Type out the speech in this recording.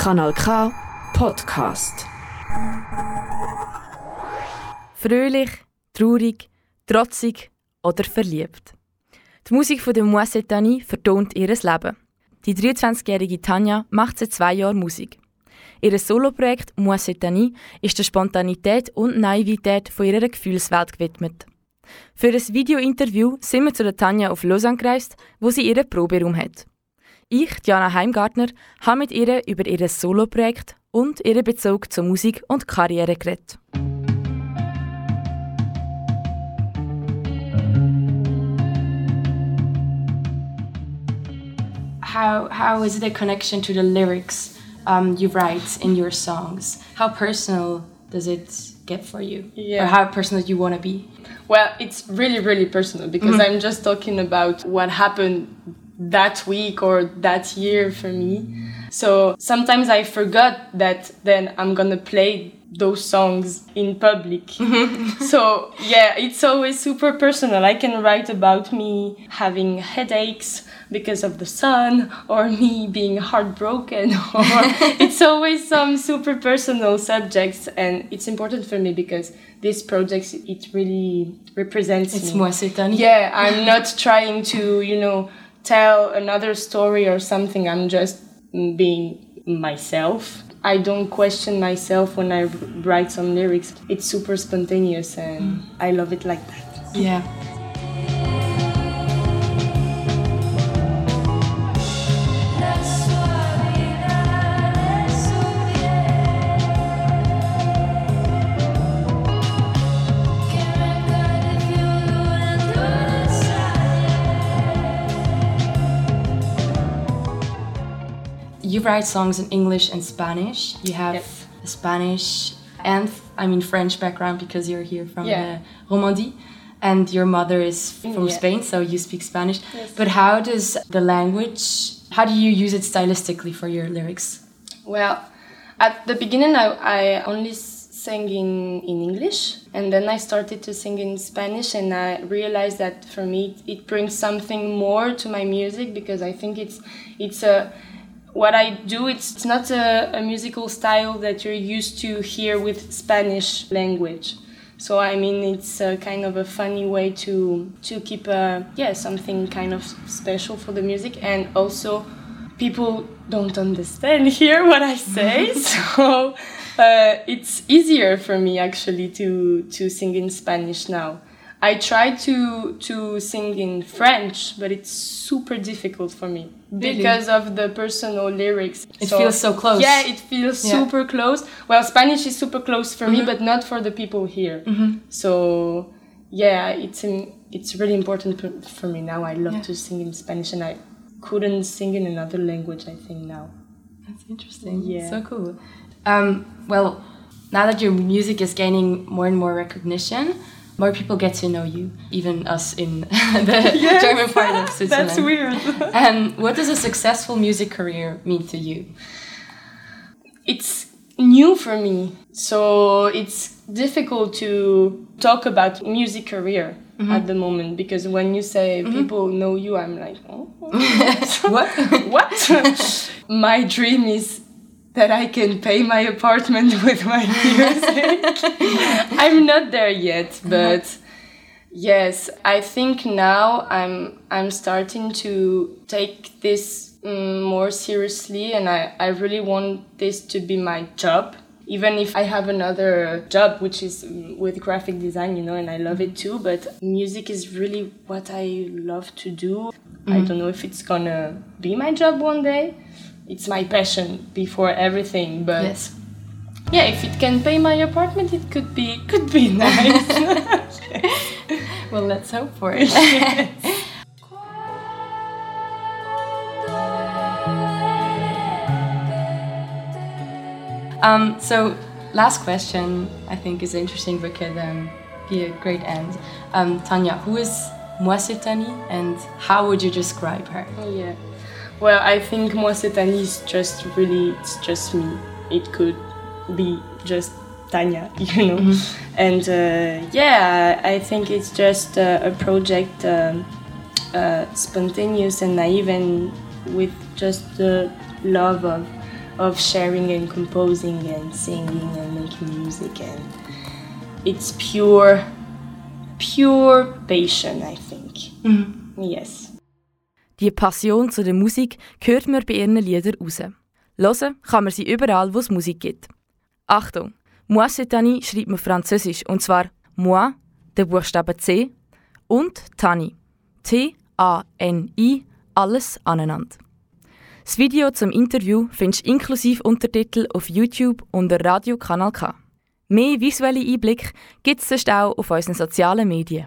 Kanal K Podcast. Fröhlich, traurig, trotzig oder verliebt. Die Musik von der Moissetani vertont ihr Leben. Die 23-jährige Tanja macht seit zwei Jahren Musik. Ihr Soloprojekt Moissetani ist der Spontanität und Naivität von ihrer Gefühlswelt gewidmet. Für ein Videointerview sind wir zu der Tanja auf Lausanne gereist, wo sie ihren Proberaum hat. Ich, Diana Heimgartner, habe mit ihr über ihr Soloprojekt und ihren Bezug zur Musik und Karriere geredet. How, how is the connection to the lyrics um, you write in your songs? How personal does it get for you? Yeah. Or how personal you want to be? Well, it's really, really personal because Mhm. I'm just talking about what happened that week or that year for me. So sometimes I forgot that then I'm gonna play those songs in public. so yeah, it's always super personal. I can write about me having headaches because of the sun or me being heartbroken or it's always some super personal subjects and it's important for me because this project it really represents It's me. Moictani. Yeah, I'm not trying to, you know, tell another story or something. I'm just being myself. I don't question myself when I write some lyrics. It's super spontaneous and I love it like that. Yeah. You write songs in English and Spanish. You have Yep. a Spanish and I mean French background because you're here from Yeah. the Romandie, and your mother is from Yeah. Spain, so you speak Spanish. Yes. But how does the language? How do you use it stylistically for your lyrics? Well, at the beginning, I, I only sang in, in English, and then I started to sing in Spanish, and I realized that for me, it, it brings something more to my music because I think it's it's a what I do. It's, it's not a, a musical style that you're used to hear with Spanish language. So I mean, it's a kind of a funny way to to keep a yeah something kind of special for the music, and also people don't understand here what I say, so uh, it's easier for me actually to to sing in Spanish now. I try to to sing in French, but it's super difficult for me Really? because of the personal lyrics. It feels so close. Yeah, it feels Yeah. super close. Well, Spanish is super close for me, but not for the people here. So yeah, it's in, it's really important for me now. I love Yeah. to sing in Spanish, and I couldn't sing in another language. I think now. That's interesting. Yeah. So cool. Um, well, now that your music is gaining more and more recognition, more people get to know you, even us in the German part of Switzerland. That's weird. And what does a successful music career mean to you? it's new for me, so it's difficult to talk about music career mm-hmm. at the moment because when you say mm-hmm. people know you, I'm like, oh, what? what? my dream is that I can pay my apartment with my music. I'm not there yet, but yes, I think now I'm I'm starting to take this mm, more seriously, and I I really want this to be my job. Even if I have another job, which is mm, with graphic design, you know, and I love it too, but music is really what I love to do. I don't know if it's gonna be my job one day. It's my passion before everything, but yes. yeah, if it can pay my apartment, it could be could be nice. Well, let's hope for it. um, so, last question I think is interesting but could um, be a great end. Um, Tania, who is Moictani and how would you describe her? Oh yeah. Well, I think Moictani is just really, it's just me. It could be just Tania, you know. And uh, yeah, I think it's just uh, a project um, uh, spontaneous and naive and with just the love of of sharing and composing and singing and making music and it's pure pure passion I think mm. yes Die Passion zu der Musik hört man bei ihren Liedern raus. Hören kann man sie überall, wo es Musik gibt. Achtung! Moi c'est Tani schreibt man französisch und zwar moi, der Buchstabe C und Tani. T-A-N-I, alles aneinander. Das Video zum Interview findest du inklusive Untertitel auf YouTube unter Radio Kanal K. Mehr visuelle Einblick gibt es auch auf unseren sozialen Medien.